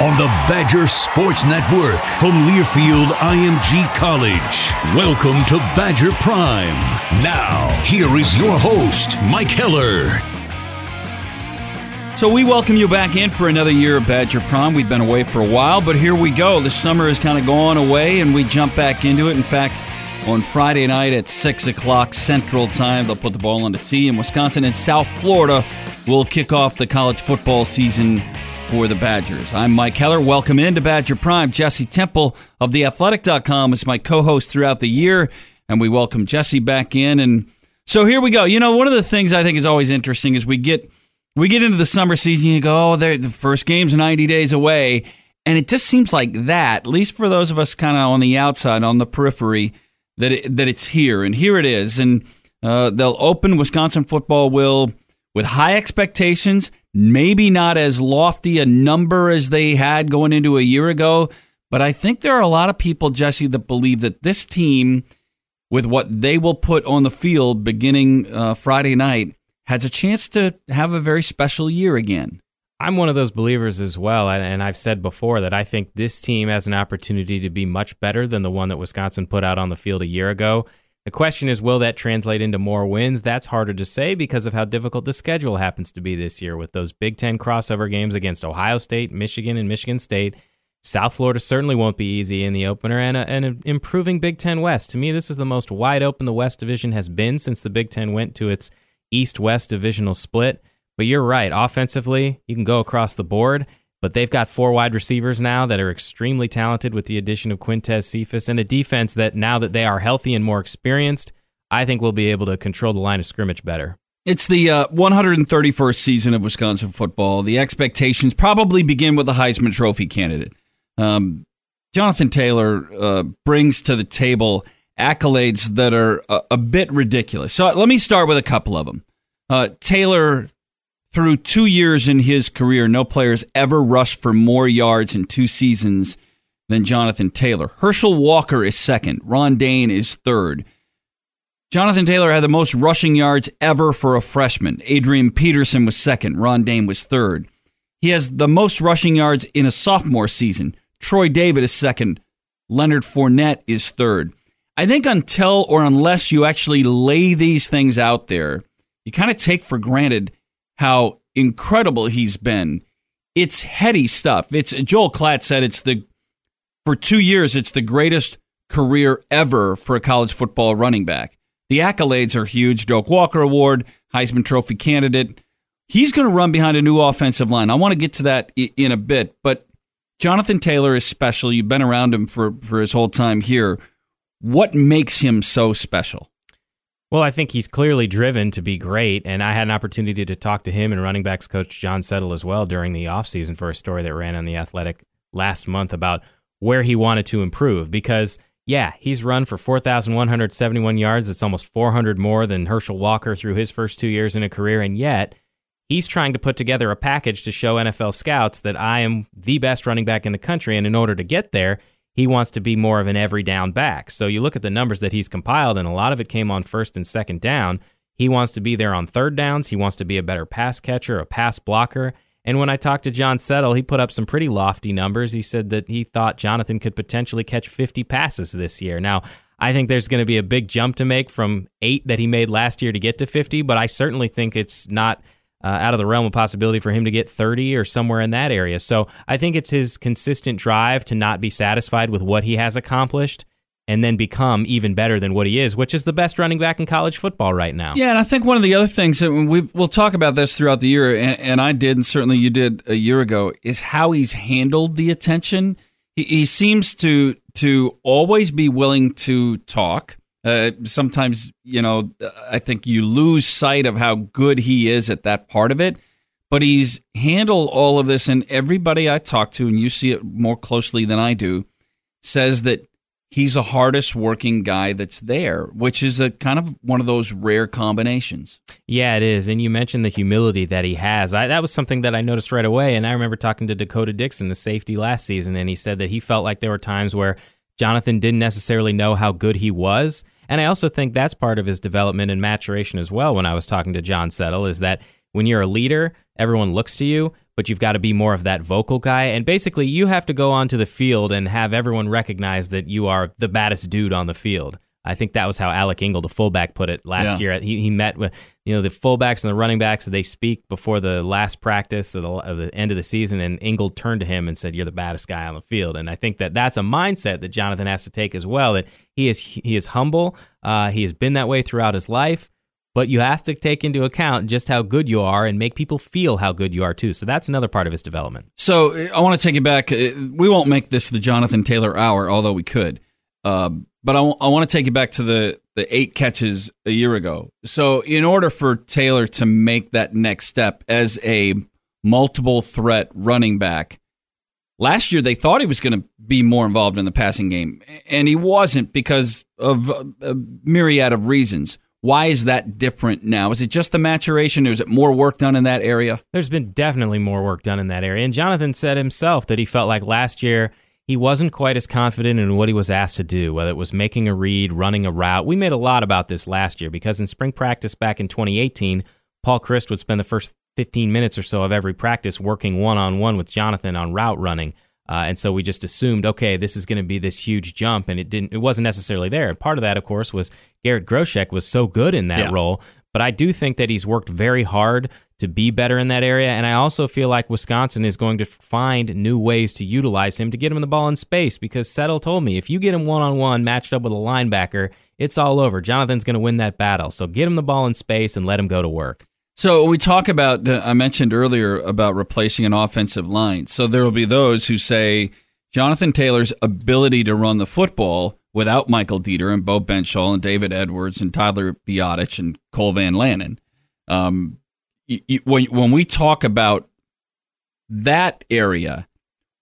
On the Badger Sports Network from Learfield IMG College. Welcome to Badger Prime. Now, here is your host, Mike Heller. So we welcome you back in for another year of Badger Prime. We've been away for a while, but here we go. The summer has kind of gone away, and we jump back into it. In fact, on Friday night at 6 o'clock Central Time, they'll put the ball on the tee, in Wisconsin and South Florida will kick off the college football season for the Badgers. I'm Mike Heller. Welcome into Badger Prime. Jesse Temple of theathletic.com is my co-host throughout the year, and we welcome Jesse back in. And so here we go. You know, one of the things I think is always interesting is we get we get into the summer season. You go, oh, the first game's 90 days away, and it just seems like that. At least for those of us kind of on the outside, on the periphery, that it, that it's here, and here it is, and uh, they'll open Wisconsin football will with high expectations maybe not as lofty a number as they had going into a year ago. But I think there are a lot of people, Jesse, that believe that this team, with what they will put on the field beginning uh, Friday night, has a chance to have a very special year again. I'm one of those believers as well. And I've said before that I think this team has an opportunity to be much better than the one that Wisconsin put out on the field a year ago. The question is, will that translate into more wins? That's harder to say because of how difficult the schedule happens to be this year with those Big Ten crossover games against Ohio State, Michigan, and Michigan State. South Florida certainly won't be easy in the opener, and, an improving Big Ten West. To me, this is the most wide open the West Division has been since the Big Ten went to its East West divisional split. But you're right. Offensively, you can go across the board. But they've got four wide receivers now that are extremely talented with the addition of Quintez Cephus and a defense that now that they are healthy and more experienced, I think we'll be able to control the line of scrimmage better. It's the uh, 131st season of Wisconsin football. The expectations probably begin with the Heisman Trophy candidate. Um, Jonathan Taylor uh, brings to the table accolades that are a, a, bit ridiculous. So let me start with a couple of them. Uh, Taylor through two years in his career, no players ever rushed for more yards in two seasons than Jonathan Taylor. Herschel Walker is second. Ron Dayne is third. Jonathan Taylor had the most rushing yards ever for a freshman. Adrian Peterson was second. Ron Dayne was third. He has the most rushing yards in a sophomore season. Troy Davis is second. Leonard Fournette is third. I think until or unless you actually lay these things out there, you kind of take for granted how incredible he's been. It's heady stuff. It's Joel Klatt said it's the for two years it's the greatest career ever for a college football running back. The accolades are huge. Doak Walker Award, Heisman Trophy candidate. He's going to run behind a new offensive line. I want to get to that in a bit, but Jonathan Taylor is special. You've been around him for, for his whole time here. What makes him so special? Well, I think he's clearly driven to be great, and I had an opportunity to talk to him and running backs coach John Settle as well during the offseason for a story that ran on The Athletic last month about where he wanted to improve because yeah, he's run for 4,171 yards. It's almost 400 more than Herschel Walker through his first two years in a career. And yet, he's trying to put together a package to show NFL scouts that I am the best running back in the country. And in order to get there, he wants to be more of an every down back. So you look at the numbers that he's compiled, and a lot of it came on first and second down. He wants to be there on third downs. He wants to be a better pass catcher, a pass blocker. And when I talked to John Settle, he put up some pretty lofty numbers. He said that he thought Jonathan could potentially catch 50 passes this year. Now, I think there's going to be a big jump to make from eight that he made last year to get to 50, but I certainly think it's not uh, out of the realm of possibility for him to get 30 or somewhere in that area. So I think it's his consistent drive to not be satisfied with what he has accomplished and then become even better than what he is, which is the best running back in college football right now. Yeah, and I think one of the other things that we will talk about this throughout the year, and, and, I did, and certainly you did a year ago, is how he's handled the attention. He, he seems to to always be willing to talk. Uh, sometimes, you know, I think you lose sight of how good he is at that part of it. but he's handled all of this, and everybody I talk to, and you see it more closely than I do, says that he's the hardest working guy that's there, which is a kind of one of those rare combinations. Yeah, it is. And you mentioned the humility that he has. I, that was something that I noticed right away. And I remember talking to D'Cota Dixon, the safety last season, and he said that he felt like there were times where Jonathan didn't necessarily know how good he was. And I also think that's part of his development and maturation as well. When I was talking to John Settle, is that when you're a leader, everyone looks to you, but you've got to be more of that vocal guy. And basically, you have to go onto the field and have everyone recognize that you are the baddest dude on the field. I think that was how Alec Ingold, the fullback, put it last Yeah. year. He, he met with you know the fullbacks and the running backs. They speak before the last practice at the, at the end of the season, and Ingold turned to him and said, "You're the baddest guy on the field." And I think that that's a mindset that Jonathan has to take as well. That he is he is humble. Uh, he has been that way throughout his life. But you have to take into account just how good you are and make people feel how good you are too. So that's another part of his development. So uh, I want to take you back. uh, We won't make this the Jonathan Taylor hour, although we could. Uh, but I want to take you back to the, the eight catches a year ago. So, in order for Taylor to make that next step as a multiple threat running back, last year they thought he was going to be more involved in the passing game, and he wasn't because of a myriad of reasons. Why is that different now? Is it just the maturation, or is it more work done in that area? There's been definitely more work done in that area. And Jonathan said himself that he felt like last year he wasn't quite as confident in what he was asked to do, whether it was making a read, running a route. We made a lot about this last year because in spring practice back in 2018, Paul Chryst would spend the first 15 minutes or so of every practice working one on one with Jonathan on route running. Uh, and so we just assumed, okay, this is going to be this huge jump, and it didn't. It wasn't necessarily there. And part of that, of course, was Garrett Groshek was so good in that Yeah. role. But I do think that he's worked very hard to be better in that area, and I also feel like Wisconsin is going to find new ways to utilize him to get him the ball in space. Because Settle told me if you get him one on one matched up with a linebacker, it's all over. Jonathan's going to win that battle. So get him the ball in space and let him go to work. So we talk about. I mentioned earlier about replacing an offensive line. So there will be those who say Jonathan Taylor's ability to run the football without Michael Deiter and Beau Benzschawel and David Edwards and Tyler Biadasz and Cole Van Lanen. Um, y- y- when when we talk about that area,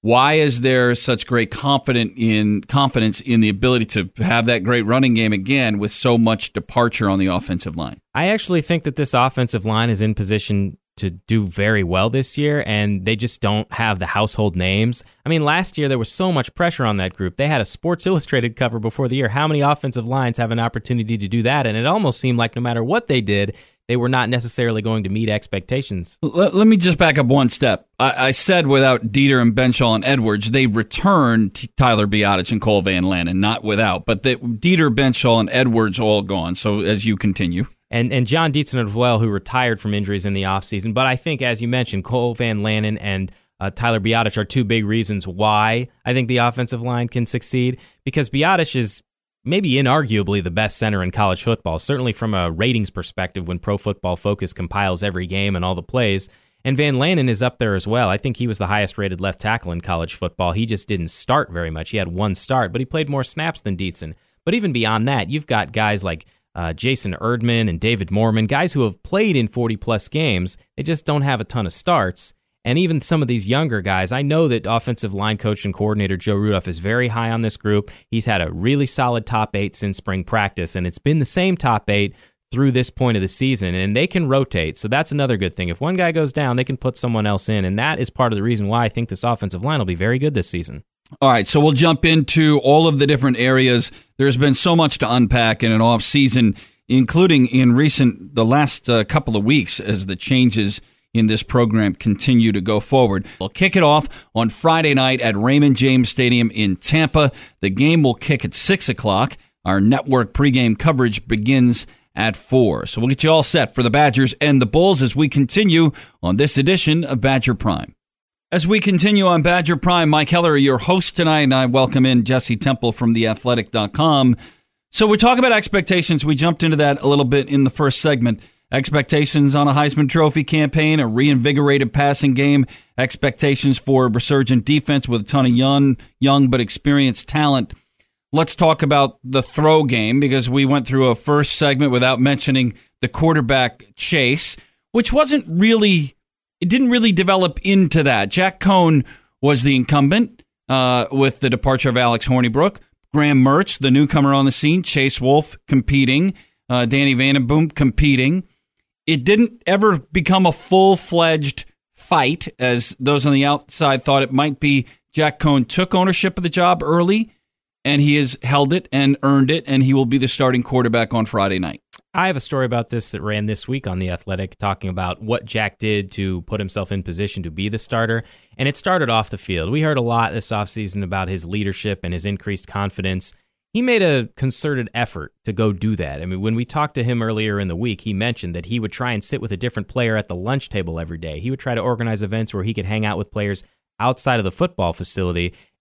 why is there such great confident in confidence in the ability to have that great running game again with so much departure on the offensive line? I actually think that this offensive line is in position to do very well this year, and they just don't have the household names. I mean, last year there was so much pressure on that group. They had a Sports Illustrated cover before the year. How many offensive lines have an opportunity to do that? And it almost seemed like no matter what they did, they were not necessarily going to meet expectations. Let, let me just back up one step. I, I said without Deiter and Benzschawel and Edwards, they returned Tyler Biadasz and Cole Van Lanen, not without. But the, Deiter, Benzschawel, and Edwards all gone. So as you continue. and and Jon Dietzen as well, who retired from injuries in the offseason. But I think, as you mentioned, Cole Van Lanen and uh, Tyler Biadasz are two big reasons why I think the offensive line can succeed. Because Biadasz is maybe inarguably the best center in college football, certainly from a ratings perspective when Pro Football Focus compiles every game and all the plays. And Van Lanen is up there as well. I think he was the highest rated left tackle in college football. He just didn't start very much. He had one start, but he played more snaps than Dietzen. But even beyond that, you've got guys like uh, Jason Erdmann and David Moorman, guys who have played in 40 plus games. They just don't have a ton of starts. And even some of these younger guys, I know that offensive line coach and coordinator Joe Rudolph is very high on this group. He's had a really solid top eight since spring practice, and it's been the same top eight through this point of the season, and they can rotate. So that's another good thing. If one guy goes down, they can put someone else in, and that is part of the reason why I think this offensive line will be very good this season. All right, so we'll jump into all of the different areas. There's been so much to unpack in an off season, including in recent the last uh, couple of weeks as the changes in this program continue to go forward. We'll kick it off on Friday night at Raymond James Stadium in Tampa. The game will kick at six o'clock. Our network pregame coverage begins at four. So we'll get you all set for the Badgers and the Bulls as we continue on this edition of Badger Prime. As we continue on Badger Prime, Mike Heller, your host tonight, and I welcome in Jesse Temple from theathletic.com. So we talk about expectations. We jumped into that a little bit in the first segment. Expectations on a Heisman Trophy campaign, a reinvigorated passing game, expectations for a resurgent defense with a ton of young, young but experienced talent. Let's talk about the throw game because we went through a first segment without mentioning the quarterback chase, which wasn't really it didn't really develop into that. Jack Coan was the incumbent uh, with the departure of Alex Hornibrook. Graham Mertz, the newcomer on the scene, Chase Wolf competing, uh, Danny Vandenboom competing. It didn't ever become a full fledged fight, as those on the outside thought it might be. Jack Coan took ownership of the job early, and he has held it and earned it, and he will be the starting quarterback on Friday night. I have a story about this that ran this week on The Athletic, talking about what Jack did to put himself in position to be the starter. And it started off the field. We heard a lot this offseason about his leadership and his increased confidence. He made a concerted effort to go do that. I mean, when we talked to him earlier in the week, he mentioned that he would try and sit with a different player at the lunch table every day. He would try to organize events where he could hang out with players outside of the football facility.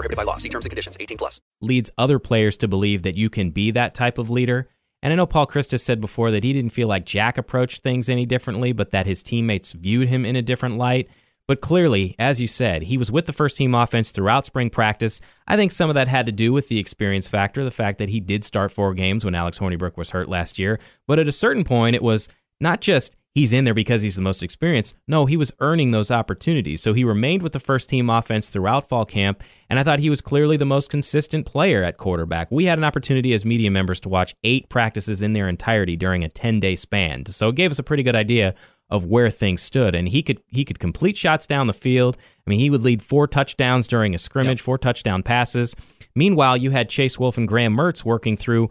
prohibited by law. See terms and conditions. 18 plus. leads other players to believe that you can be that type of leader. And I know Paul Christus said before that he didn't feel like Jack approached things any differently, but that his teammates viewed him in a different light. But clearly, as you said, he was with the first team offense throughout spring practice. I think some of that had to do with the experience factor, the fact that he did start four games when Alex Hornibrook was hurt last year. But at a certain point, it was not just he's in there because he's the most experienced. No, he was earning those opportunities. So he remained with the first team offense throughout fall camp, and I thought he was clearly the most consistent player at quarterback. We had an opportunity as media members to watch eight practices in their entirety during a 10 day span. So it gave us a pretty good idea of where things stood and he could he could complete shots down the field. I mean, he would lead four touchdowns during a scrimmage, four touchdown passes. Meanwhile, you had Chase Wolf and Graham Mertz working through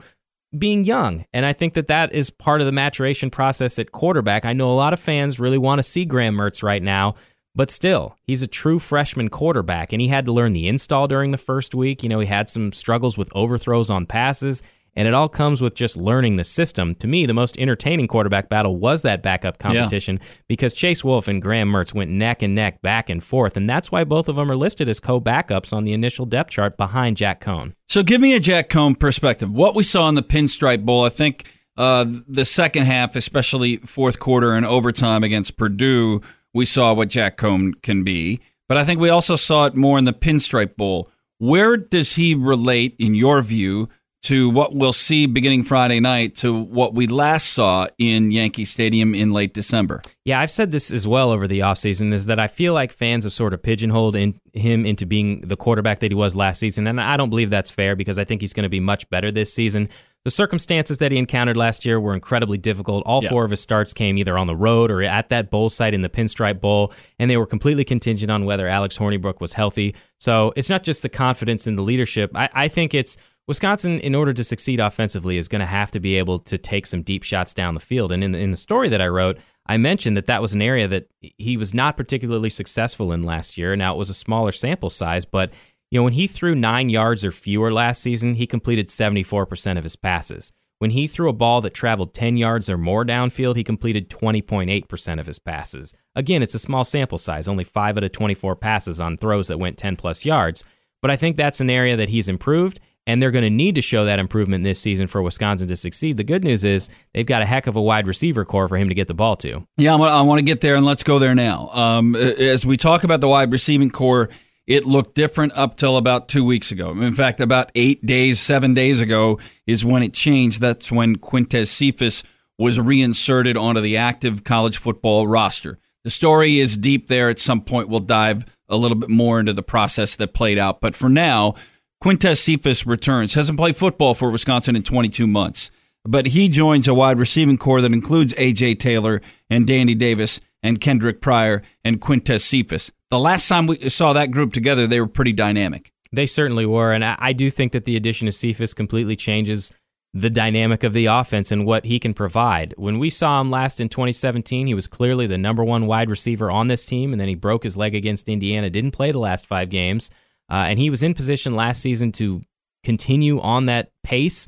being young. And I think that that is part of the maturation process at quarterback. I know a lot of fans really want to see Graham Mertz right now, but still, he's a true freshman quarterback and he had to learn the install during the first week. You know, he had some struggles with overthrows on passes. And it all comes with just learning the system. To me, the most entertaining quarterback battle was that backup competition because Chase Wolf and Graham Mertz went neck and neck, back and forth. And that's why both of them are listed as co backups on the initial depth chart behind Jack Coan. So give me a Jack Coan perspective. What we saw in the Pinstripe Bowl, I think uh, the second half, especially fourth quarter and overtime against Purdue, we saw what Jack Coan can be. But I think we also saw it more in the Pinstripe Bowl. Where does he relate, in your view, to what we'll see beginning Friday night to what we last saw in Yankee Stadium in late December? Yeah, I've said this as well over the offseason is that I feel like fans have sort of pigeonholed in, him into being the quarterback that he was last season. And I don't believe that's fair because I think he's going to be much better this season. The circumstances that he encountered last year were incredibly difficult. All Yeah. four of his starts came either on the road or at that bowl site in the Pinstripe Bowl, and they were completely contingent on whether Alex Hornibrook was healthy. So it's not just the confidence in the leadership. I, I think it's Wisconsin, in order to succeed offensively, is going to have to be able to take some deep shots down the field. And in the, in the story that I wrote, I mentioned that that was an area that he was not particularly successful in last year. Now it was a smaller sample size, but you know when he threw nine yards or fewer last season, he completed seventy four percent of his passes. When he threw a ball that traveled 10 yards or more downfield, he completed 20.8% of his passes. Again, it's a small sample size, only 5 out of 24 passes on throws that went 10 plus yards. But I think that's an area that he's improved, and they're going to need to show that improvement this season for Wisconsin to succeed. The good news is they've got a heck of a wide receiver corps for him to get the ball to. Yeah, I'm, want to get there, and let's go there now. Um, as we talk about the wide receiving corps, it looked different up till about two weeks ago. In fact, about eight days, seven days ago is when it changed. That's when Quintez Cephus was reinserted onto the active college football roster. The story is deep there. At some point, we'll dive a little bit more into the process that played out. But for now, Quintez Cephus returns. Hasn't played football for Wisconsin in 22 months, but he joins a wide receiving corps that includes A.J. Taylor and Danny Davis and Kendrick Pryor and Quintez Cephus. The last time we saw that group together, they were pretty dynamic. They certainly were, and I, I do think that the addition of Cephus completely changes the dynamic of the offense and what he can provide. When we saw him last in 2017, he was clearly the number one wide receiver on this team, and then he broke his leg against Indiana, didn't play the last five games, uh, and he was in position last season to continue on that pace.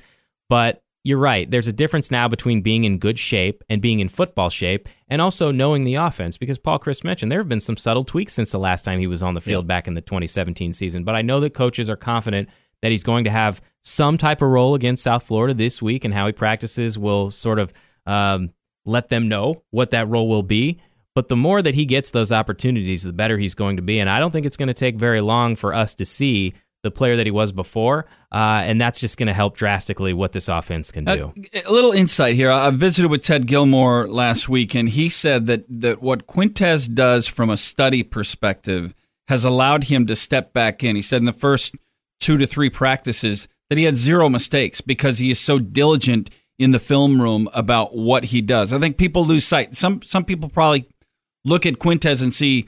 But you're right. There's a difference now between being in good shape and being in football shape, and also knowing the offense. Because Paul Chryst mentioned there have been some subtle tweaks since the last time he was on the field back in the 2017 season. But I know that coaches are confident that he's going to have some type of role against South Florida this week, and how he practices will sort of um, let them know what that role will be. But the more that he gets those opportunities, the better he's going to be. And I don't think it's going to take very long for us to see the player that he was before. Uh, and that's just going to help drastically what this offense can do. Uh, a little insight here. I visited with Ted Gilmore last week, and he said that, that what Quintez does from a study perspective has allowed him to step back in. He said in the first two to three practices that he had zero mistakes because he is so diligent in the film room about what he does. I think people lose sight. Some some people probably look at Quintez and see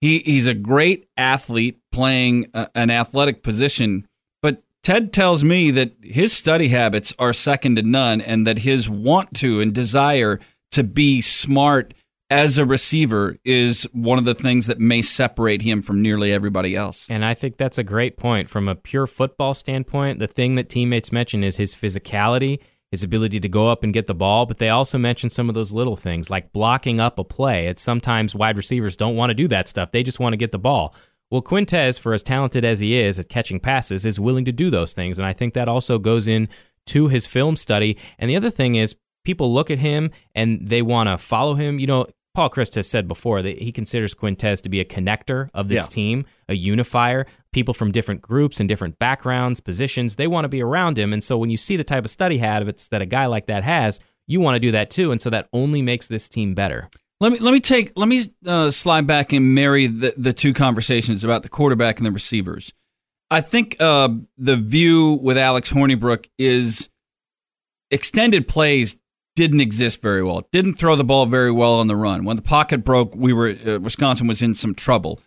he, he's a great athlete playing a, an athletic position. But Ted tells me that his study habits are second to none and that his want to and desire to be smart as a receiver is one of the things that may separate him from nearly everybody else. And I think that's a great point. From a pure football standpoint, the thing that teammates mention is his physicality his ability to go up and get the ball, but they also mentioned some of those little things like blocking up a play. It's sometimes wide receivers don't want to do that stuff. They just want to get the ball. Well, Quintez, for as talented as he is at catching passes, is willing to do those things. And I think that also goes in to his film study. And the other thing is people look at him and they want to follow him. You know, Paul Chryst has said before that he considers Quintez to be a connector of this Yeah. team, a unifier. People from different groups and different backgrounds, positions, they want to be around him. And so when you see the type of study habits that a guy like that has, you want to do that too. And so that only makes this team better. Let me let me take let me uh, slide back and marry the, the two conversations about the quarterback and the receivers. I think uh, the view with Alex Hornibrook is extended plays didn't exist very well. Didn't throw the ball very well on the run. When the pocket broke, we were uh, Wisconsin was in some trouble.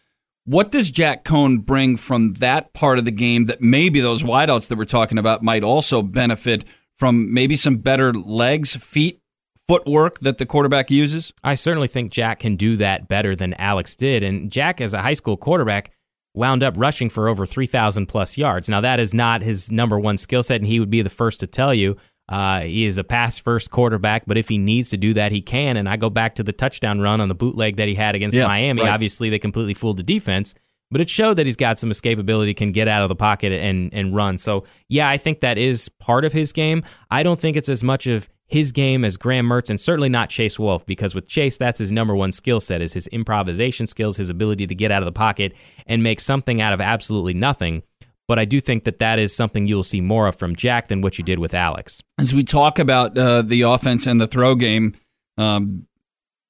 What does Jack Coan bring from that part of the game that maybe those wideouts that we're talking about might also benefit from maybe some better legs, feet, footwork that the quarterback uses? I certainly think Jack can do that better than Alex did. And Jack, as a high school quarterback, wound up rushing for over 3,000 plus yards. Now, that is not his number one skill set, and he would be the first to tell you. Uh, he is a pass first quarterback, but if he needs to do that, he can. And I go back to the touchdown run on the bootleg that he had against Yeah, Miami. right. Obviously, they completely fooled the defense, but it showed that he's got some escapability, can get out of the pocket and, and run. So, yeah, I think that is part of his game. I don't think it's as much of his game as Graham Mertz, and certainly not Chase Wolf, because with Chase, that's his number one skill set is his improvisation skills, his ability to get out of the pocket and make something out of absolutely nothing. But I do think that that is something you'll see more of from Jack than what you did with Alex. as we talk about uh, the offense and the throw game, um,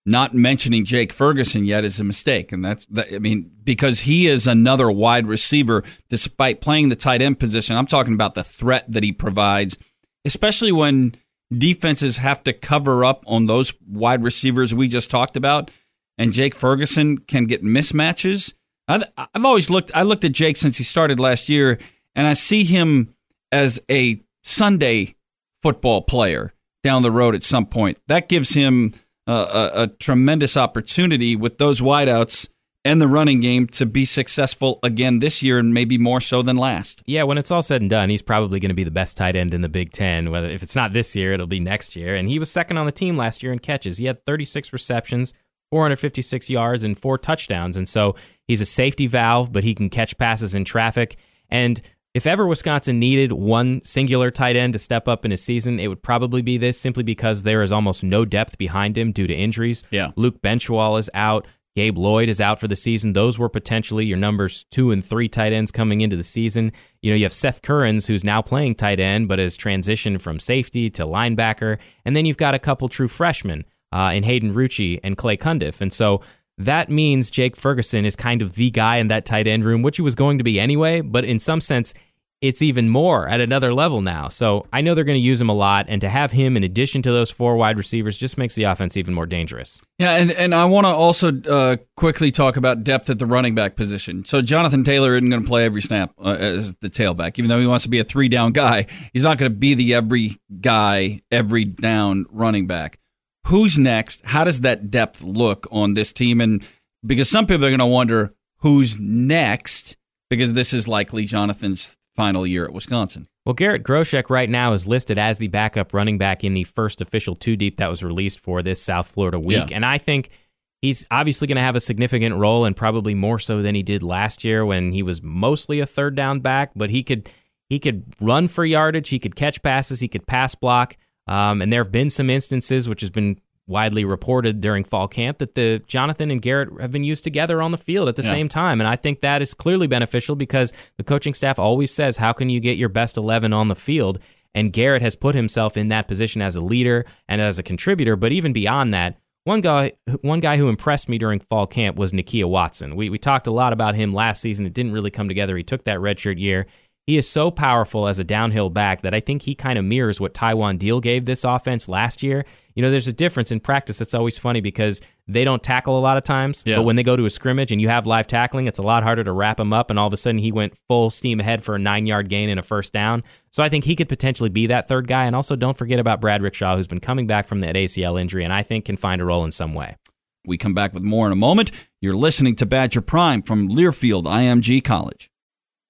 not mentioning Jake Ferguson yet is a mistake, and that's that, I mean because he is another wide receiver. Despite playing the tight end position, I'm talking about the threat that he provides, especially when defenses have to cover up on those wide receivers we just talked about, and Jake Ferguson can get mismatches. I've, I've always looked. I looked at Jake since he started last year, and I see him as a Sunday football player down the road at some point. That gives him uh, a, a tremendous opportunity with those wideouts and the running game to be successful again this year, and maybe more so than last. Yeah, when it's all said and done, he's probably going to be the best tight end in the Big Ten. Whether if it's not this year, it'll be next year. And he was second on the team last year in catches. He had 36 receptions, 456 yards, and four touchdowns. And so he's a safety valve, but he can catch passes in traffic. And if ever Wisconsin needed one singular tight end to step up in a season, it would probably be this, simply because there is almost no depth behind him due to injuries. Yeah. Luke Benzschawel is out. Gabe Lloyd is out for the season. Those were potentially your numbers two and three tight ends coming into the season. You know, you have Seth Currens, who's now playing tight end, but has transitioned from safety to linebacker. And then you've got a couple true freshmen uh, in Hayden Rucci and Clay Cundiff. And so that means Jake Ferguson is kind of the guy in that tight end room, which he was going to be anyway. But in some sense, it's even more at another level now. So I know they're going to use him a lot. And to have him in addition to those four wide receivers just makes the offense even more dangerous. Yeah, and, and I want to also uh, quickly talk about depth at the running back position. So Jonathan Taylor isn't going to play every snap uh, as the tailback, even though he wants to be a three down guy. He's not going to be the every guy, every down running back. Who's next? How does that depth look on this team? And because some people are going to wonder who's next, because this is likely Jonathan's final year at Wisconsin. Well, Garrett Groshek right now is listed as the backup running back in the first official two deep that was released for this South Florida week. Yeah. And I think he's obviously going to have a significant role and probably more so than he did last year when he was mostly a third down back, but he could he could run for yardage, he could catch passes, he could pass block. Um, and there have been some instances, which has been widely reported during fall camp, that the Jonathan and Garrett have been used together on the field at the Yeah. same time. And I think that is clearly beneficial because the coaching staff always says, how can you get your best 11 on the field? And Garrett has put himself in that position as a leader and as a contributor. But even beyond that, one guy, one guy who impressed me during fall camp was Nakia Watson. We, we talked a lot about him last season. It didn't really come together. He took that redshirt year. He is so powerful as a downhill back that I think he kind of mirrors what Taiwan Deal gave this offense last year. You know, there's a difference in practice. It's always funny because they don't tackle a lot of times, Yeah. but when they go to a scrimmage and you have live tackling, it's a lot harder to wrap him up. And all of a sudden, he went full steam ahead for a nine yard gain and a first down. So I think he could potentially be that third guy. And also, don't forget about Bradrick Shaw, who's been coming back from that ACL injury and I think can find a role in some way. We come back with more in a moment. You're listening to Badger Prime from Learfield IMG College.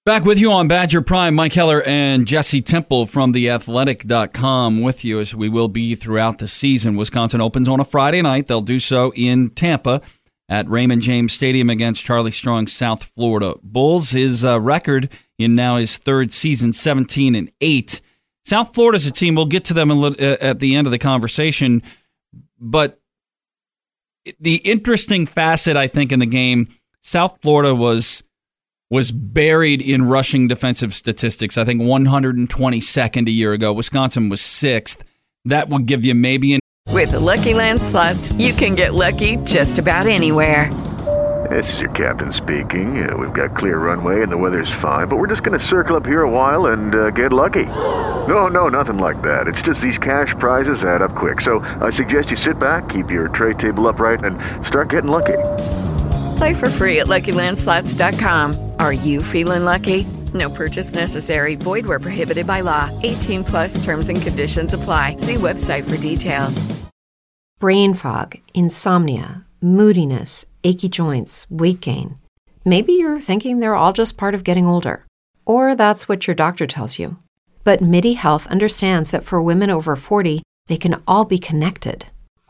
Back with you on Badger Prime, Mike Heller and Jesse Temple from theathletic.com with you as we will be throughout the season. Wisconsin opens on a Friday night. They'll do so in Tampa at Raymond James Stadium against Charlie Strong's South Florida Bulls. His uh, record in now his third season, 17 and 8. South Florida's a team, we'll get to them uh, at the end of the conversation, but the interesting facet I think in the game, South Florida was was buried in rushing defensive statistics. I think 122nd a year ago. Wisconsin was sixth. That would give you maybe an With the Lucky Land slots, you can get lucky just about anywhere. This is your captain speaking. Uh, we've got clear runway and the weather's fine, but we're just going to circle up here a while and uh, get lucky. No, no, nothing like that. It's just these cash prizes add up quick. So I suggest you sit back, keep your tray table upright, and start getting lucky. Play for free at LuckyLandSlots.com. Are you feeling lucky? No purchase necessary. Void where prohibited by law. 18 plus terms and conditions apply. See website for details. brain fog, insomnia, moodiness, achy joints, weight gain. Maybe you're thinking they're all just part of getting older, or that's what your doctor tells you. But MIDI Health understands that for women over 40, they can all be connected.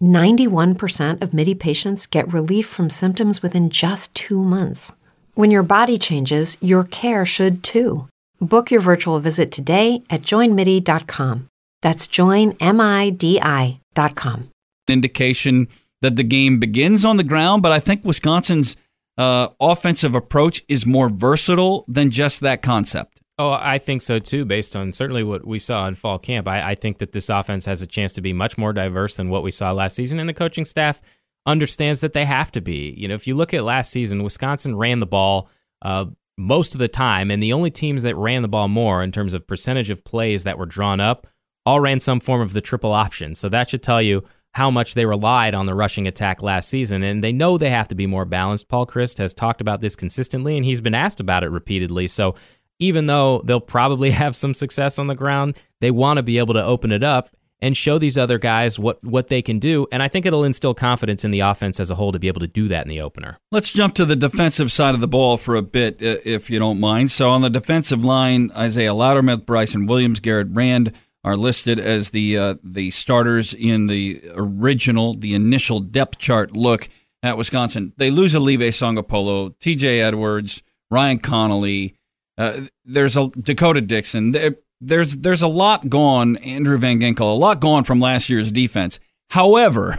91% of MIDI patients get relief from symptoms within just two months. When your body changes, your care should too. Book your virtual visit today at joinmidi.com. That's joinmidi.com. indication that the game begins on the ground, but I think Wisconsin's uh, offensive approach is more versatile than just that concept. Oh, I think so too, based on certainly what we saw in fall camp. I, I think that this offense has a chance to be much more diverse than what we saw last season, and the coaching staff understands that they have to be. You know, if you look at last season, Wisconsin ran the ball uh, most of the time, and the only teams that ran the ball more in terms of percentage of plays that were drawn up all ran some form of the triple option. So that should tell you how much they relied on the rushing attack last season, and they know they have to be more balanced. Paul Chryst has talked about this consistently, and he's been asked about it repeatedly. So even though they'll probably have some success on the ground, they want to be able to open it up and show these other guys what, what they can do. And I think it'll instill confidence in the offense as a whole to be able to do that in the opener. Let's jump to the defensive side of the ball for a bit, uh, if you don't mind. So on the defensive line, Isaiah Loudermilk, Bryson Williams, Garrett Rand are listed as the uh, the starters in the original, the initial depth chart look at Wisconsin. They lose Olive Sagapolu, T.J. Edwards, Ryan Connelly. Uh, there's a D'Cota Dixon. There, there's there's a lot gone. Andrew Van Ginkel, a lot gone from last year's defense. However,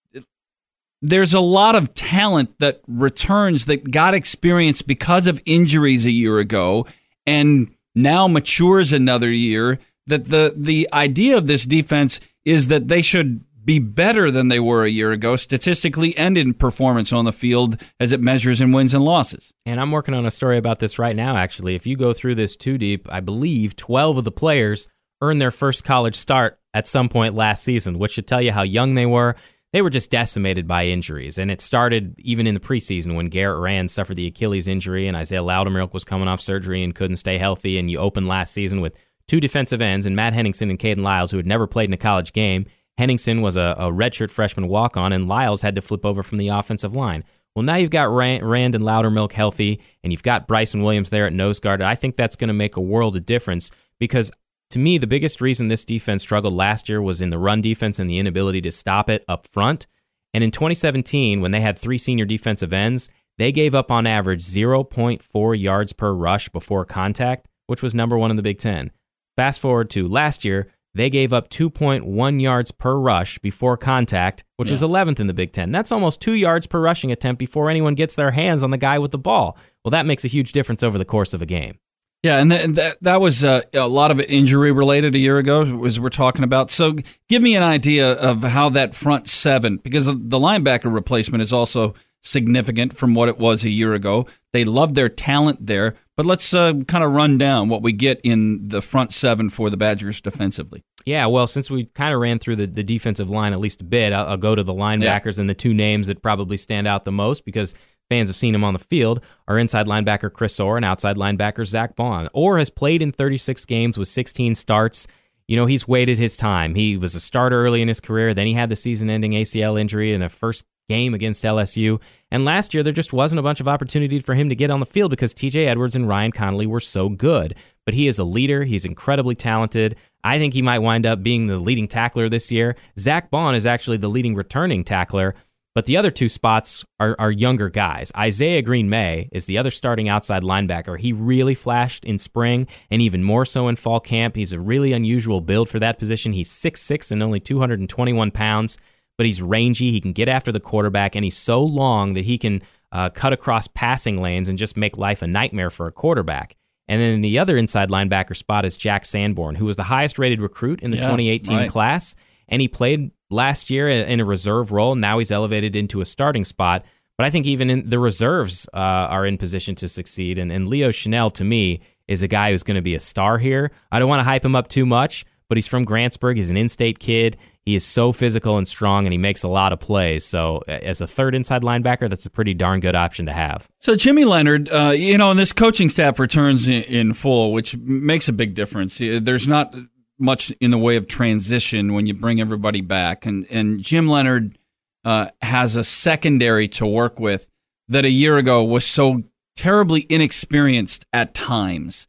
there's a lot of talent that returns that got experience because of injuries a year ago and now matures another year that the the idea of this defense is that they should be better than they were a year ago, statistically and in performance on the field as it measures in wins and losses. And I'm working on a story about this right now, actually. If you go through this two deep, I believe 12 of the players earned their first college start at some point last season, which should tell you how young they were. They were just decimated by injuries. And it started even in the preseason when Garrett Rand suffered the Achilles injury and Isaiah Loudermilk was coming off surgery and couldn't stay healthy. And you opened last season with two defensive ends and Matt Henningsen and Kayden Lyles, who had never played in a college game. Henningsen was a, a redshirt freshman walk on, and Lyles had to flip over from the offensive line. Well, now you've got Rand, and Loudermilk healthy, and you've got Bryson Williams there at nose guard. I think that's going to make a world of difference because to me, the biggest reason this defense struggled last year was in the run defense and the inability to stop it up front. And in 2017, when they had three senior defensive ends, they gave up on average 0.4 yards per rush before contact, which was number one in the Big Ten. Fast forward to last year, they gave up 2.1 yards per rush before contact, which yeah. was 11th in the Big Ten. That's almost two yards per rushing attempt before anyone gets their hands on the guy with the ball. Well, that makes a huge difference over the course of a game. Yeah, and th- that that was uh, a lot of injury related a year ago, as we're talking about. So, give me an idea of how that front seven, because the linebacker replacement is also significant from what it was a year ago. They love their talent there, but let's uh, kind of run down what we get in the front seven for the Badgers defensively. Yeah, well, since we kind of ran through the, the defensive line at least a bit, I'll, I'll go to the linebackers yeah. and the two names that probably stand out the most because fans have seen him on the field are inside linebacker Chris Orr and outside linebacker Zack Baun. Orr has played in 36 games with 16 starts. You know, he's waited his time. He was a starter early in his career. Then he had the season ending ACL injury in a first game against LSU. And last year, there just wasn't a bunch of opportunity for him to get on the field because TJ Edwards and Ryan Connelly were so good. But he is a leader. He's incredibly talented. I think he might wind up being the leading tackler this year. Zack Baun is actually the leading returning tackler. But the other two spots are, are younger guys. Izayah Green-May is the other starting outside linebacker. He really flashed in spring and even more so in fall camp. He's a really unusual build for that position. He's 6'6 and only 221 pounds but he's rangy. He can get after the quarterback, and he's so long that he can uh, cut across passing lanes and just make life a nightmare for a quarterback. And then the other inside linebacker spot is Jack Sanborn, who was the highest rated recruit in the yeah, 2018 right. class, and he played last year in a reserve role. Now he's elevated into a starting spot. But I think even in the reserves uh, are in position to succeed. And, and Leo Chenal, to me, is a guy who's going to be a star here. I don't want to hype him up too much, but he's from Grantsburg. He's an in-state kid. He is so physical and strong, and he makes a lot of plays. So, as a third inside linebacker, that's a pretty darn good option to have. So, Jimmy Leonhard, uh, you know, and this coaching staff returns in, in, full, which makes a big difference. There's not much in the way of transition when you bring everybody back, and and Jim Leonhard uh, has a secondary to work with that a year ago was so terribly inexperienced at times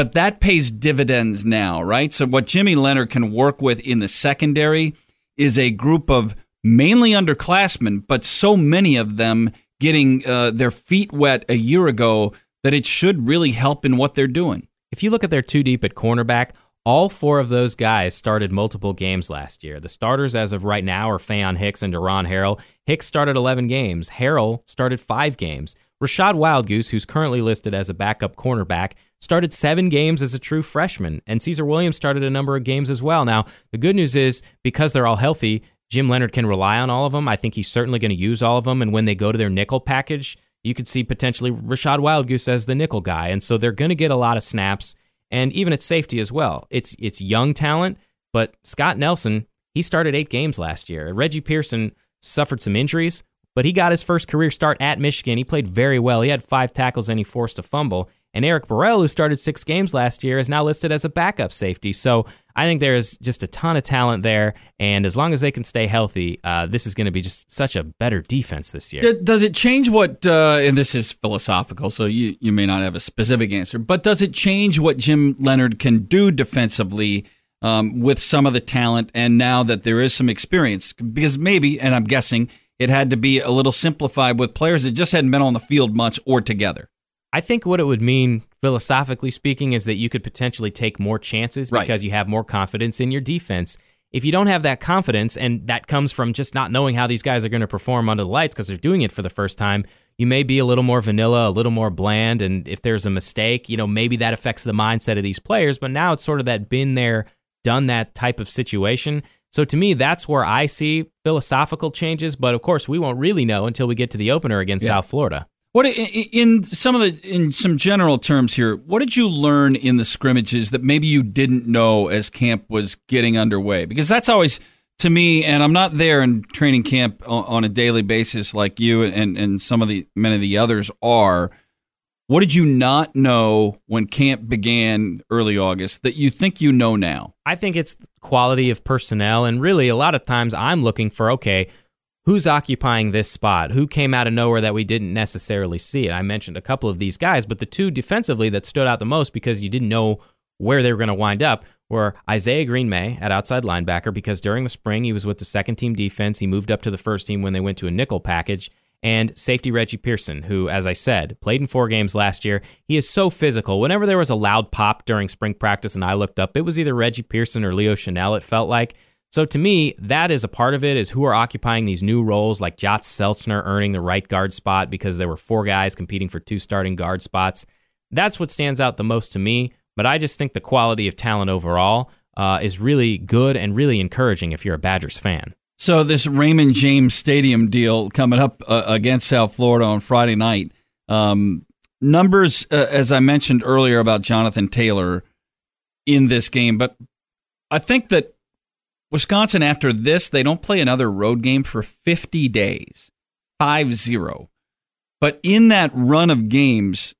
but that pays dividends now, right? So what Jimmy Leonhard can work with in the secondary is a group of mainly underclassmen, but so many of them getting uh, their feet wet a year ago that it should really help in what they're doing. If you look at their two deep at cornerback, all four of those guys started multiple games last year. The starters as of right now are Faion Hicks and Deron Harrell. Hicks started 11 games. Harrell started five games. Rachad Wildgoose, who's currently listed as a backup cornerback, started seven games as a true freshman, and Caesar Williams started a number of games as well. Now, the good news is because they're all healthy, Jim Leonhard can rely on all of them. I think he's certainly going to use all of them, and when they go to their nickel package, you could see potentially Rachad Wildgoose as the nickel guy, and so they're going to get a lot of snaps, and even at safety as well. It's it's young talent, but Scott Nelson he started eight games last year. Reggie Pearson suffered some injuries, but he got his first career start at Michigan. He played very well. He had five tackles and he forced a fumble. And Eric Burrell, who started six games last year, is now listed as a backup safety. So I think there's just a ton of talent there. And as long as they can stay healthy, uh, this is going to be just such a better defense this year. Does it change what, uh, and this is philosophical, so you, you may not have a specific answer, but does it change what Jim Leonhard can do defensively? Um, with some of the talent, and now that there is some experience, because maybe, and I'm guessing, it had to be a little simplified with players that just hadn't been on the field much or together. I think what it would mean, philosophically speaking, is that you could potentially take more chances right. because you have more confidence in your defense. If you don't have that confidence, and that comes from just not knowing how these guys are going to perform under the lights because they're doing it for the first time, you may be a little more vanilla, a little more bland. And if there's a mistake, you know, maybe that affects the mindset of these players. But now it's sort of that been there, done that type of situation So to me, that's where I see philosophical changes. But of course, we won't really know until we get to the opener against Yeah. South Florida. What in, some of the in some general terms here? What did you learn in the scrimmages that maybe you didn't know as camp was getting underway? Because that's always to me, and I'm not there in training camp on, on a daily basis like you and and some of the many of the others are. What did you not know when camp began early August that you think you know now? I think it's quality of personnel, and really a lot of times I'm looking for okay, who's occupying this spot? Who came out of nowhere that we didn't necessarily see? And I mentioned a couple of these guys, but the two defensively that stood out the most because you didn't know where they were going to wind up were Izayah Green-May at outside linebacker because during the spring he was with the second team defense. He moved up to the first team when they went to a nickel package. And safety Reggie Pearson, who, as I said, played in four games last year. He is so physical. Whenever there was a loud pop during spring practice and I looked up, it was either Reggie Pearson or Leo Chenal, it felt like. So to me, that is a part of it is who are occupying these new roles, like Josh Seltzner earning the right guard spot because there were four guys competing for two starting guard spots. That's what stands out the most to me. But I just think the quality of talent overall uh, is really good and really encouraging if you're a Badgers fan. So this Raymond James Stadium deal coming up uh, against South Florida on Friday night. Um, numbers, uh, as I mentioned earlier about Jonathan Taylor in this game, but I think that Wisconsin after this they don't play another road game for 50 days, five zero. But in that run of games,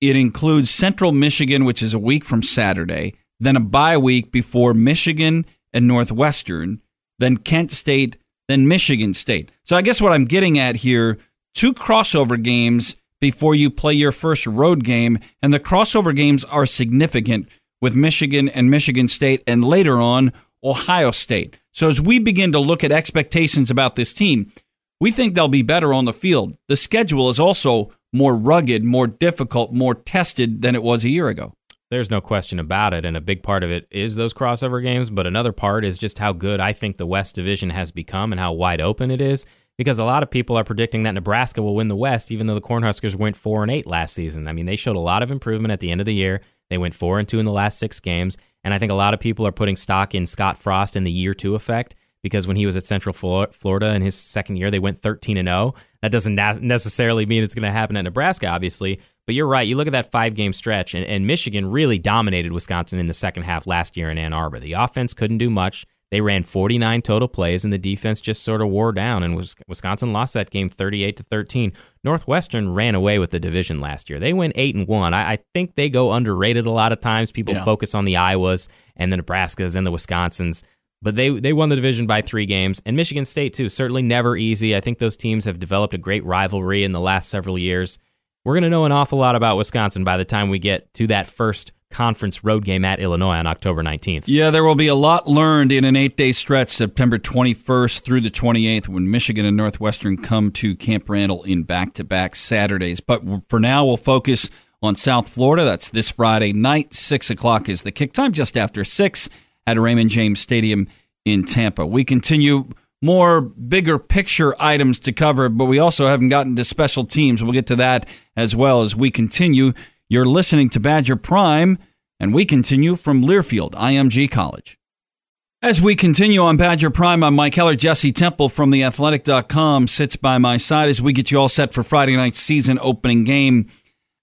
it includes Central Michigan, which is a week from Saturday, then a bye week before Michigan and Northwestern then Kent State, then Michigan State. So I guess what I'm getting at here, two crossover games before you play your first road game, and the crossover games are significant with Michigan and Michigan State, and later on, Ohio State. So as we begin to look at expectations about this team, we think they'll be better on the field. The schedule is also more rugged, more difficult, more tested than it was a year ago. There's no question about it, and a big part of it is those crossover games. But another part is just how good I think the West Division has become and how wide open it is. Because a lot of people are predicting that Nebraska will win the West, even though the Cornhuskers went four and eight last season. I mean, they showed a lot of improvement at the end of the year. They went four and two in the last six games, and I think a lot of people are putting stock in Scott Frost and the year two effect. Because when he was at Central Florida in his second year, they went 13 and 0. That doesn't necessarily mean it's going to happen at Nebraska, obviously. But you're right. You look at that five game stretch, and, and Michigan really dominated Wisconsin in the second half last year in Ann Arbor. The offense couldn't do much. They ran 49 total plays, and the defense just sort of wore down. And Wisconsin lost that game 38 to 13. Northwestern ran away with the division last year. They went eight and one. I, I think they go underrated a lot of times. People Yeah. focus on the Iowas and the Nebraskas and the Wisconsins. But they, they won the division by three games. And Michigan State, too, certainly never easy. I think those teams have developed a great rivalry in the last several years. We're going to know an awful lot about Wisconsin by the time we get to that first conference road game at Illinois on October 19th. Yeah, there will be a lot learned in an eight day stretch, September 21st through the 28th, when Michigan and Northwestern come to Camp Randall in back to back Saturdays. But for now, we'll focus on South Florida. That's this Friday night. 6 o'clock is the kick time, just after 6 at Raymond James Stadium in Tampa. We continue more bigger picture items to cover, but we also haven't gotten to special teams. We'll get to that as well as we continue. You're listening to Badger Prime, and we continue from Learfield, IMG College. As we continue on Badger Prime, I'm Mike Heller. Jesse Temple from theathletic.com sits by my side as we get you all set for Friday night's season opening game.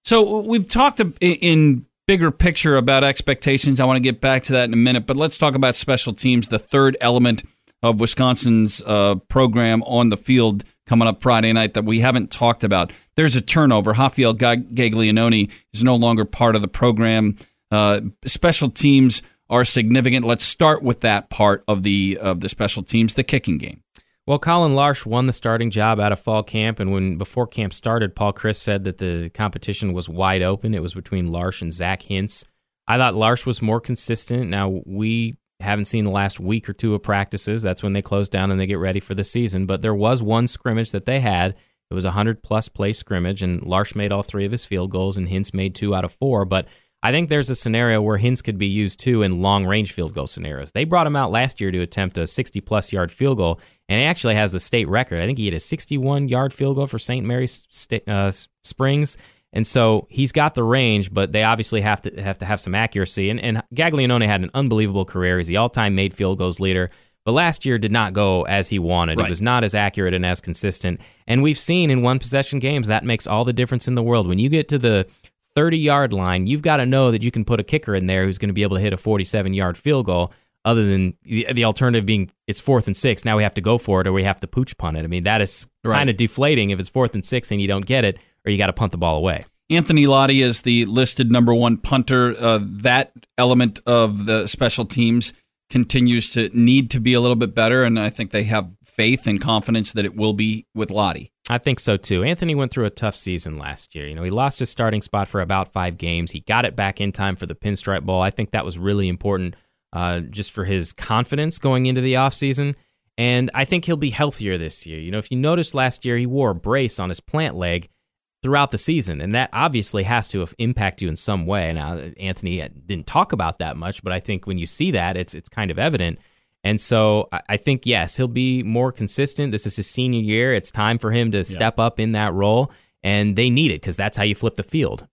So we've talked in- bigger picture about expectations. I want to get back to that in a minute, but let's talk about special teams, the third element of Wisconsin's uh, program on the field coming up Friday night that we haven't talked about. There's a turnover. Rafael Gag- Gaglianone is no longer part of the program. Uh, special teams are significant. Let's start with that part of the of the special teams, the kicking game. Well, Colin Larsh won the starting job out of fall camp, and when before camp started, Paul Chryst said that the competition was wide open. It was between Larsh and Zach Hintz. I thought Larsh was more consistent. Now we haven't seen the last week or two of practices. That's when they close down and they get ready for the season. But there was one scrimmage that they had. It was a hundred plus play scrimmage, and Larsh made all three of his field goals, and Hintz made two out of four. But I think there's a scenario where Hintz could be used too in long range field goal scenarios. They brought him out last year to attempt a 60 plus yard field goal, and he actually has the state record. I think he hit a 61 yard field goal for St. Mary's Sta- uh, Springs. And so he's got the range, but they obviously have to have to have some accuracy. And, and Gaglianone had an unbelievable career. He's the all-time made field goals leader. But last year did not go as he wanted. Right. It was not as accurate and as consistent. And we've seen in one possession games that makes all the difference in the world. When you get to the 30 yard line, you've got to know that you can put a kicker in there who's going to be able to hit a 47 yard field goal. Other than the, the alternative being it's fourth and six, now we have to go for it or we have to pooch punt it. I mean, that is Right. kind of deflating if it's fourth and six and you don't get it, or you got to punt the ball away. Anthony Lotti is the listed number one punter. Uh, that element of the special teams continues to need to be a little bit better, and I think they have faith and confidence that it will be with Lotti. I think so too. Anthony went through a tough season last year. You know, he lost his starting spot for about five games. He got it back in time for the Pinstripe Bowl. I think that was really important uh, just for his confidence going into the offseason. And I think he'll be healthier this year. You know, if you noticed last year, he wore a brace on his plant leg throughout the season, and that obviously has to impact you in some way. Now, Anthony didn't talk about that much, but I think when you see that, it's it's kind of evident. And so I think yes, he'll be more consistent. This is his senior year. It's time for him to step up in that role, and they need it because that's how you flip the field.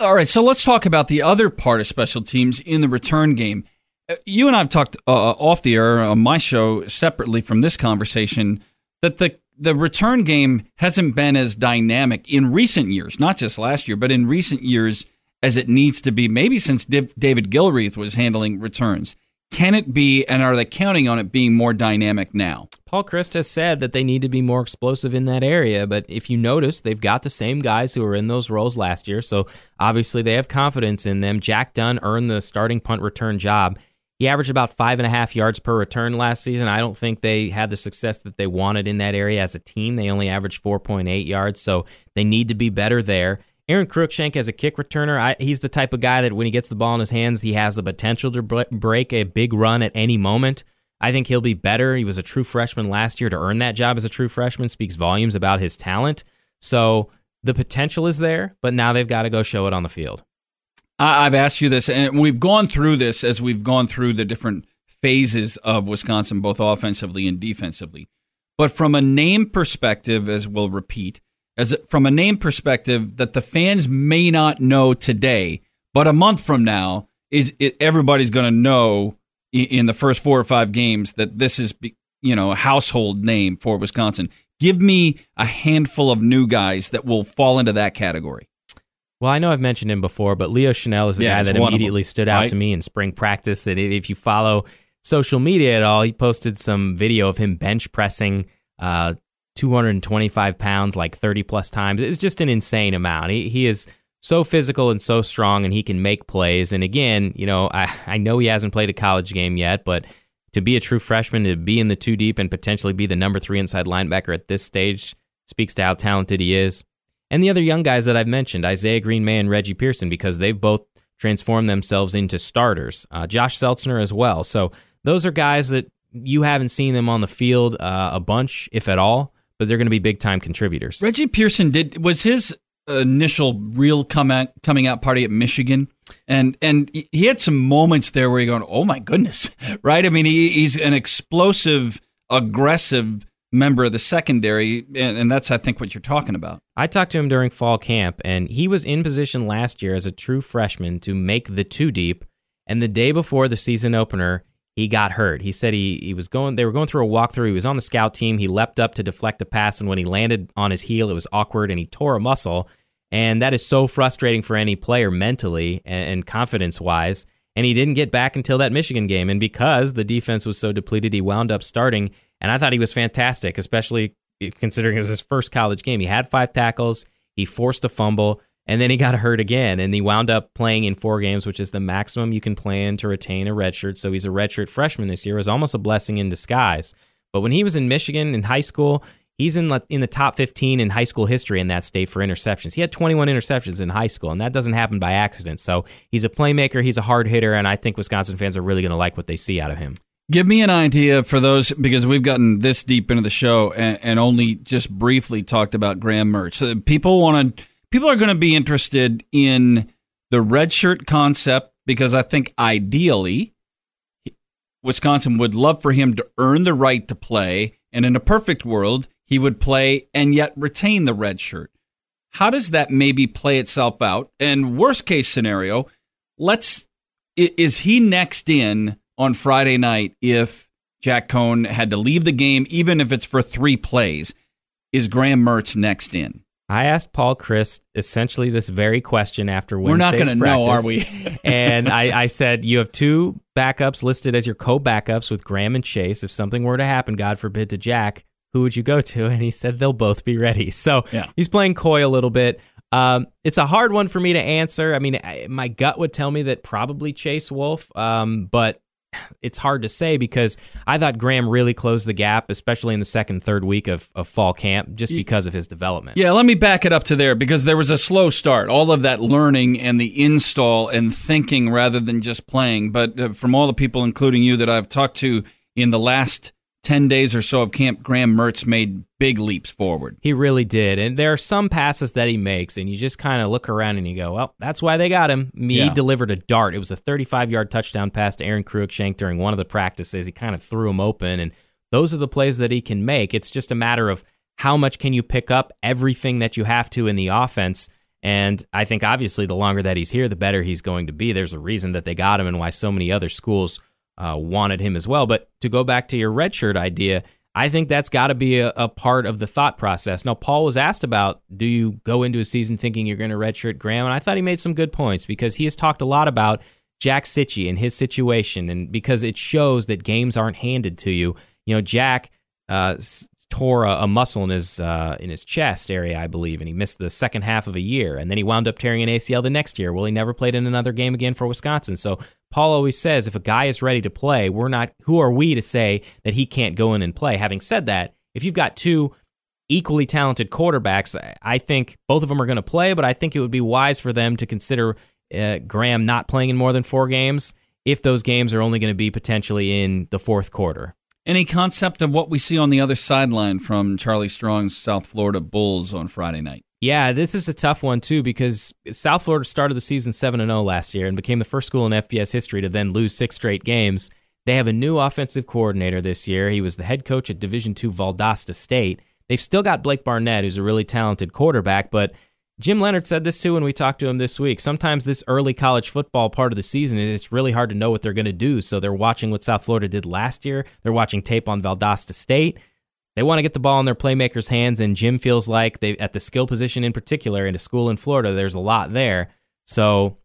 All right, so let's talk about the other part of special teams in the return game. Uh, You and I have talked uh, off the air on my show separately from this conversation that the the return game hasn't been as dynamic in recent years, not just last year, but in recent years as it needs to be. Maybe since David Gilreath was handling returns, can it be? And are they counting on it being more dynamic now? Paul Chryst has said that they need to be more explosive in that area, but if you notice, they've got the same guys who were in those roles last year, so obviously they have confidence in them. Jack Dunn earned the starting punt return job. He averaged about five and a half yards per return last season. I don't think they had the success that they wanted in that area as a team. They only averaged 4.8 yards, so they need to be better there. Aaron Cruikshank as a kick returner, I, he's the type of guy that when he gets the ball in his hands, he has the potential to break a big run at any moment. I think he'll be better. He was a true freshman last year to earn that job as a true freshman speaks volumes about his talent. So the potential is there, but now they've got to go show it on the field. I've asked you this, and we've gone through this as we've gone through the different phases of Wisconsin, both offensively and defensively. But from a name perspective, as we'll repeat, as from a name perspective that the fans may not know today, but a month from now, is it, everybody's going to know in, in the first four or five games that this is you know a household name for Wisconsin. Give me a handful of new guys that will fall into that category. Well, I know I've mentioned him before, but Leo Chenal is the Yeah, guy that immediately stood out right? to me in spring practice. That if if you follow social media at all, he posted some video of him bench pressing uh, 225 pounds like 30 plus times. It's just an insane amount. He he is so physical and so strong, and he can make plays. And again, you know, I I know he hasn't played a college game yet, but to be a true freshman, to be in the two deep, and potentially be the number three inside linebacker at this stage speaks to how talented he is and the other young guys that I've mentioned, Izayah Green-May and Reggie Pearson, because they've both transformed themselves into starters. Uh, Josh Seltzner as well. So those are guys that you haven't seen them on the field uh, a bunch, if at all, but they're going to be big time contributors. Reggie Pearson did was his initial real come out, coming out party at Michigan, and and he had some moments there where you're going, oh my goodness, right? I mean, he, he's an explosive, aggressive member of the secondary, and, and that's I think what you're talking about. I talked to him during fall camp, and he was in position last year as a true freshman to make the two deep. And the day before the season opener, he got hurt. He said he, he was going. They were going through a walkthrough. He was on the scout team. He leapt up to deflect a pass, and when he landed on his heel, it was awkward, and he tore a muscle. And that is so frustrating for any player mentally and, and confidence wise. And he didn't get back until that Michigan game. And because the defense was so depleted, he wound up starting. And I thought he was fantastic, especially considering it was his first college game. He had five tackles, he forced a fumble, and then he got hurt again. And he wound up playing in four games, which is the maximum you can play in to retain a redshirt. So he's a redshirt freshman this year. It was almost a blessing in disguise. But when he was in Michigan in high school, he's in in the top 15 in high school history in that state for interceptions. He had 21 interceptions in high school, and that doesn't happen by accident. So he's a playmaker, he's a hard hitter, and I think Wisconsin fans are really going to like what they see out of him. Give me an idea for those because we've gotten this deep into the show and, and only just briefly talked about Graham Mertz. So people want to, people are going to be interested in the red shirt concept because I think ideally Wisconsin would love for him to earn the right to play, and in a perfect world, he would play and yet retain the red shirt. How does that maybe play itself out? And worst case scenario, let's is he next in on Friday night if Jack Coan had to leave the game, even if it's for three plays. Is Graham Mertz next in? I asked Paul Chryst essentially this very question after We're not going to know, are we? and I, I said, You have two backups listed as your co backups with Graham and Chase. If something were to happen, God forbid, to Jack, who would you go to? And he said, They'll both be ready. So Yeah. he's playing coy a little bit. Um, it's a hard one for me to answer. I mean, I, my gut would tell me that probably Chase Wolf, um, but it's hard to say because I thought Graham really closed the gap, especially in the second, third week of, of fall camp, just because of his development. Yeah, let me back it up to there because there was a slow start. All of that learning and the install and thinking rather than just playing. But uh, from all the people, including you, that I've talked to in the last 10 days or so of camp, Graham Mertz made big leaps forward. He really did. And there are some passes that he makes, and you just kind of look around and you go, well, that's why they got him. He Yeah. delivered a dart. It was a 35 yard touchdown pass to Aaron Cruikshank during one of the practices. He kind of threw him open, and those are the plays that he can make. It's just a matter of how much can you pick up everything that you have to in the offense. And I think obviously the longer that he's here, the better he's going to be. There's a reason that they got him and why so many other schools uh, wanted him as well. But to go back to your redshirt idea, I think that's got to be a, a part of the thought process. Now, Paul was asked about do you go into a season thinking you're going to redshirt Graham? And I thought he made some good points because he has talked a lot about Jack Cichy and his situation, and because it shows that games aren't handed to you. You know, Jack uh, tore a, a muscle in his uh, in his chest area, I believe, and he missed the second half of a year, and then he wound up tearing an ACL the next year. Well, he never played in another game again for Wisconsin. So Paul always says, if a guy is ready to play, we're not. Who are we to say that he can't go in and play? Having said that, if you've got two equally talented quarterbacks, I- think both of them are going to play, but I think it would be wise for them to consider uh, Graham not playing in more than four games if those games are only going to be potentially in the fourth quarter. Any concept of what we see on the other sideline from Charlie Strong's South Florida Bulls on Friday night? Yeah, this is a tough one too because South Florida started the season 7 and 0 last year and became the first school in FBS history to then lose 6 straight games. They have a new offensive coordinator this year. He was the head coach at Division 2 Valdosta State. They've still got Blake Barnett who's a really talented quarterback, but Jim Leonhard said this too when we talked to him this week. Sometimes this early college football part of the season, it's really hard to know what they're going to do. So they're watching what South Florida did last year. They're watching tape on Valdosta State. They want to get the ball in their playmakers' hands, and Jim feels like they at the skill position in particular in a school in Florida, there's a lot there. So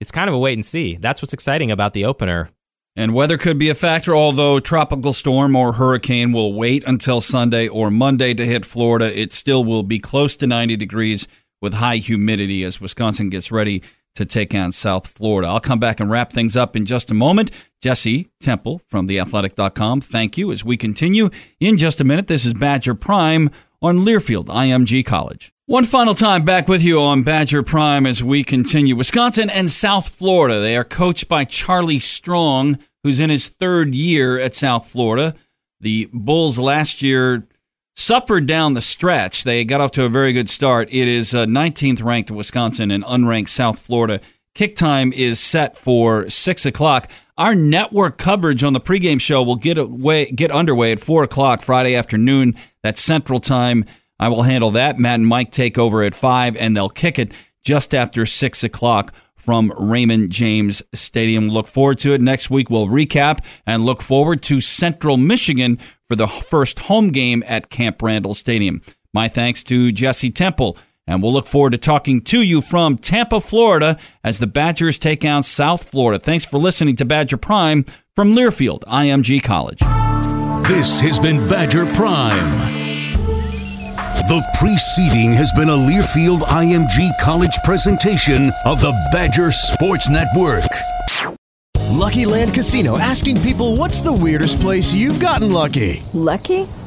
it's kind of a wait and see. That's what's exciting about the opener. And weather could be a factor, although tropical storm or hurricane will wait until Sunday or Monday to hit Florida. It still will be close to 90 degrees with high humidity as Wisconsin gets ready to take on South Florida. I'll come back and wrap things up in just a moment. Jesse Temple from theathletic.com, thank you as we continue. In just a minute, this is Badger Prime on Learfield IMG College. One final time back with you on Badger Prime as we continue. Wisconsin and South Florida, they are coached by Charlie Strong, who's in his third year at South Florida. The Bulls last year suffered down the stretch. They got off to a very good start. It is uh, 19th ranked Wisconsin and unranked South Florida. Kick time is set for six o'clock. Our network coverage on the pregame show will get away, get underway at four o'clock Friday afternoon. That's Central Time. I will handle that. Matt and Mike take over at five, and they'll kick it just after six o'clock from Raymond James Stadium. Look forward to it. Next week, we'll recap and look forward to Central Michigan for the first home game at Camp Randall Stadium. My thanks to Jesse Temple, and we'll look forward to talking to you from Tampa, Florida, as the Badgers take on South Florida. Thanks for listening to Badger Prime from Learfield IMG College. This has been Badger Prime. The preceding has been a Learfield IMG College presentation of the Badger Sports Network. Lucky Land Casino asking people what's the weirdest place you've gotten lucky? Lucky?